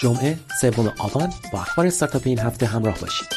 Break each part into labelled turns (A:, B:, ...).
A: جمعه سوم آبان با اخبار استارتاپ این هفته همراه باشید.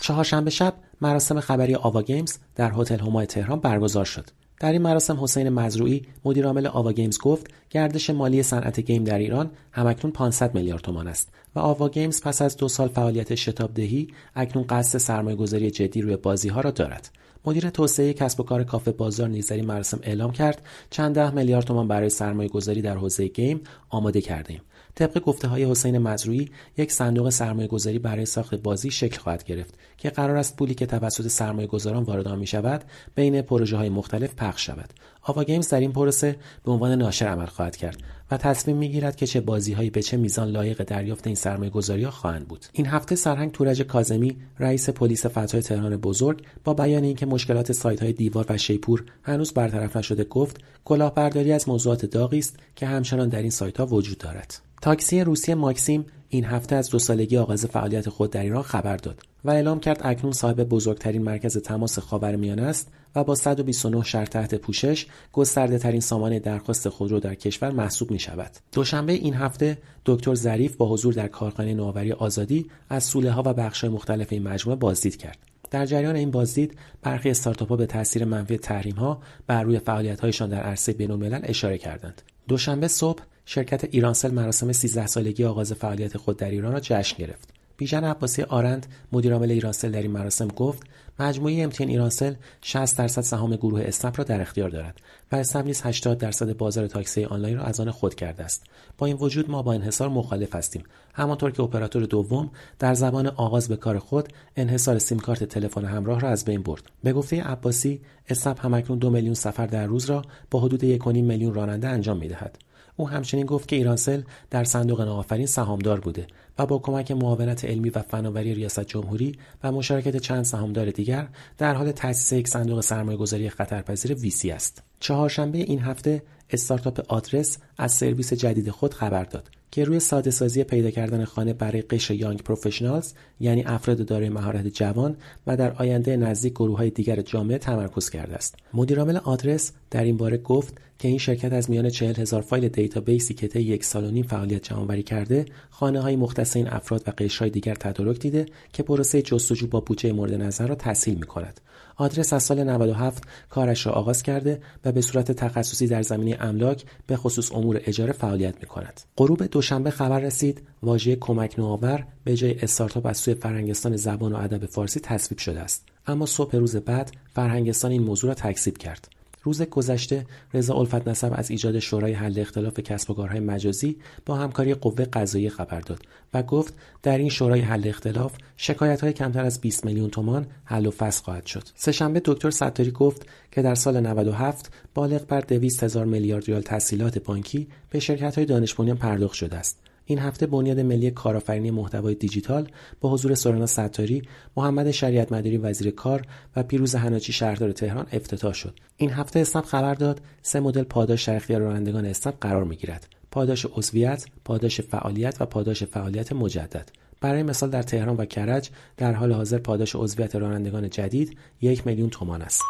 A: چهارشنبه شب مراسم خبری آوا گیمز در هتل همای تهران برگزار شد. در این مراسم حسین مزروعی مدیرعامل آوا گیمز گفت گردش مالی صنعت game در ایران همکنون 500 میلیارد تومان است و آوا گیمز پس از دو سال فعالیت شتاب دهی اکنون قصد سرمایه گذاری جدی روی بازی ها را دارد. مدیر توسعه کسب و کار کافه بازار نیز در این مراسم اعلام کرد چند ده میلیارد تومان برای سرمایه گذاری در حوزه game آماده کردیم طبق گفته های حسین مزروعی یک صندوق سرمایه گذاری برای ساخت بازی شکل خواهد گرفت که قرار است پولی که توسط سرمایه گذاران وارد آن می شود بین پروژه های مختلف پخش شود. آوا گیمز در این پروسه به عنوان ناشر عمل خواهد کرد و تصمیم می‌گیرد که چه بازیهایی به چه میزان لایق دریافت این سرمایه گذاری خواهند بود. این هفته سرهنگ تورج کازمی رئیس پلیس فتای تهران بزرگ با بیان اینکه مشکلات سایت های دیوار و شیپور هنوز برطرف نشده گفت کلاهبرداری از موضوعات داغی است که همچنان در این سایت ها وجود دارد. تاکسی روسی ماکسیم این هفته از دو سالگی آغاز فعالیت خود در ایران خبر داد و اعلام کرد اکنون صاحب بزرگترین مرکز تماس خاورمیانه است و با 129 شهر تحت پوشش گسترده ترین سامانه درخواست خودرو در کشور محسوب می شود. دوشنبه این هفته دکتر ظریف با حضور در کارخانه نوآوری آزادی از سوله ها و بخش مختلف این مجموعه بازدید کرد. در جریان این بازدید برخی استارتاپ ها به تاثیر منفی تحریم ها بر روی فعالیت هایشان در عرصه بین اشاره کردند. دوشنبه صبح شرکت ایرانسل مراسم 13 سالگی آغاز فعالیت خود در ایران را جشن گرفت. بیژن عباسی آرند مدیرعامل ایرانسل در این مراسم گفت مجموعه امتیان ایرانسل 60 درصد سهام گروه اسنپ را در اختیار دارد و اسنپ نیز 80 درصد بازار تاکسی آنلاین را از آن خود کرده است. با این وجود ما با انحصار مخالف هستیم. همانطور که اپراتور دوم در زمان آغاز به کار خود انحصار سیم کارت تلفن همراه را از بین برد. به گفته عباسی اسنپ همکنون دو میلیون سفر در روز را با حدود 1.5 میلیون راننده انجام می‌دهد. او همچنین گفت که ایرانسل در صندوق نوآفرین سهامدار بوده و با کمک معاونت علمی و فناوری ریاست جمهوری و مشارکت چند سهامدار دیگر در حال تأسیس یک صندوق سرمایهگذاری خطرپذیر VC است. چهارشنبه این هفته استارتاپ آدرس از سرویس جدید خود خبر داد که روی ساده سازی پیدا کردن خانه برای قشر young professionals یعنی افراد دارای مهارت جوان و در آینده نزدیک گروه های دیگر جامعه تمرکز کرده است. مدیرعامل آدرس در این باره گفت که این شرکت از میان چهل هزار فایل database ی که طی یک سال و نیم فعالیت جمعآوری کرده خانه های مختص این افراد و قشرهای دیگر تدارک دیده که پروسه جستجو با بودجه مورد نظر را تسهیل می کند. آدرس از سال 97 کارش را آغاز کرده و به صورت تخصصی در زمینه املاک به خصوص امور اجاره فعالیت می کند. غروب دوشنبه خبر رسید واژه کمک نوآور به جای استارتاپ از سوی فرهنگستان زبان و ادب فارسی تصویب شده است. اما صبح روز بعد فرهنگستان این موضوع را تکذیب کرد. روز گذشته رضا الفت نسب از ایجاد شورای حل اختلاف کسب و کارهای مجازی با همکاری قوه قضایی خبر داد و گفت در این شورای حل اختلاف شکایت های کمتر از 20 میلیون تومان حل و فصل خواهد شد. سهشنبه دکتر ستاری گفت که در سال 97 بالغ بر 200 هزار میلیارد ریال تسهیلات بانکی به شرکت های دانش پرداخت شده است. این هفته بنیاد ملی کارآفرینی محتوای دیجیتال با حضور سورانا ستاری، محمد شریعت مدیری وزیر کار و پیروز هناچی شهردار تهران افتتاح شد. این هفته اسنپ خبر داد سه مدل پاداش در اختیار رانندگان اسنپ قرار می‌گیرد. پاداش عضویت، پاداش فعالیت و پاداش فعالیت مجدد. برای مثال در تهران و کرج در حال حاضر پاداش عضویت رانندگان جدید یک میلیون تومان است.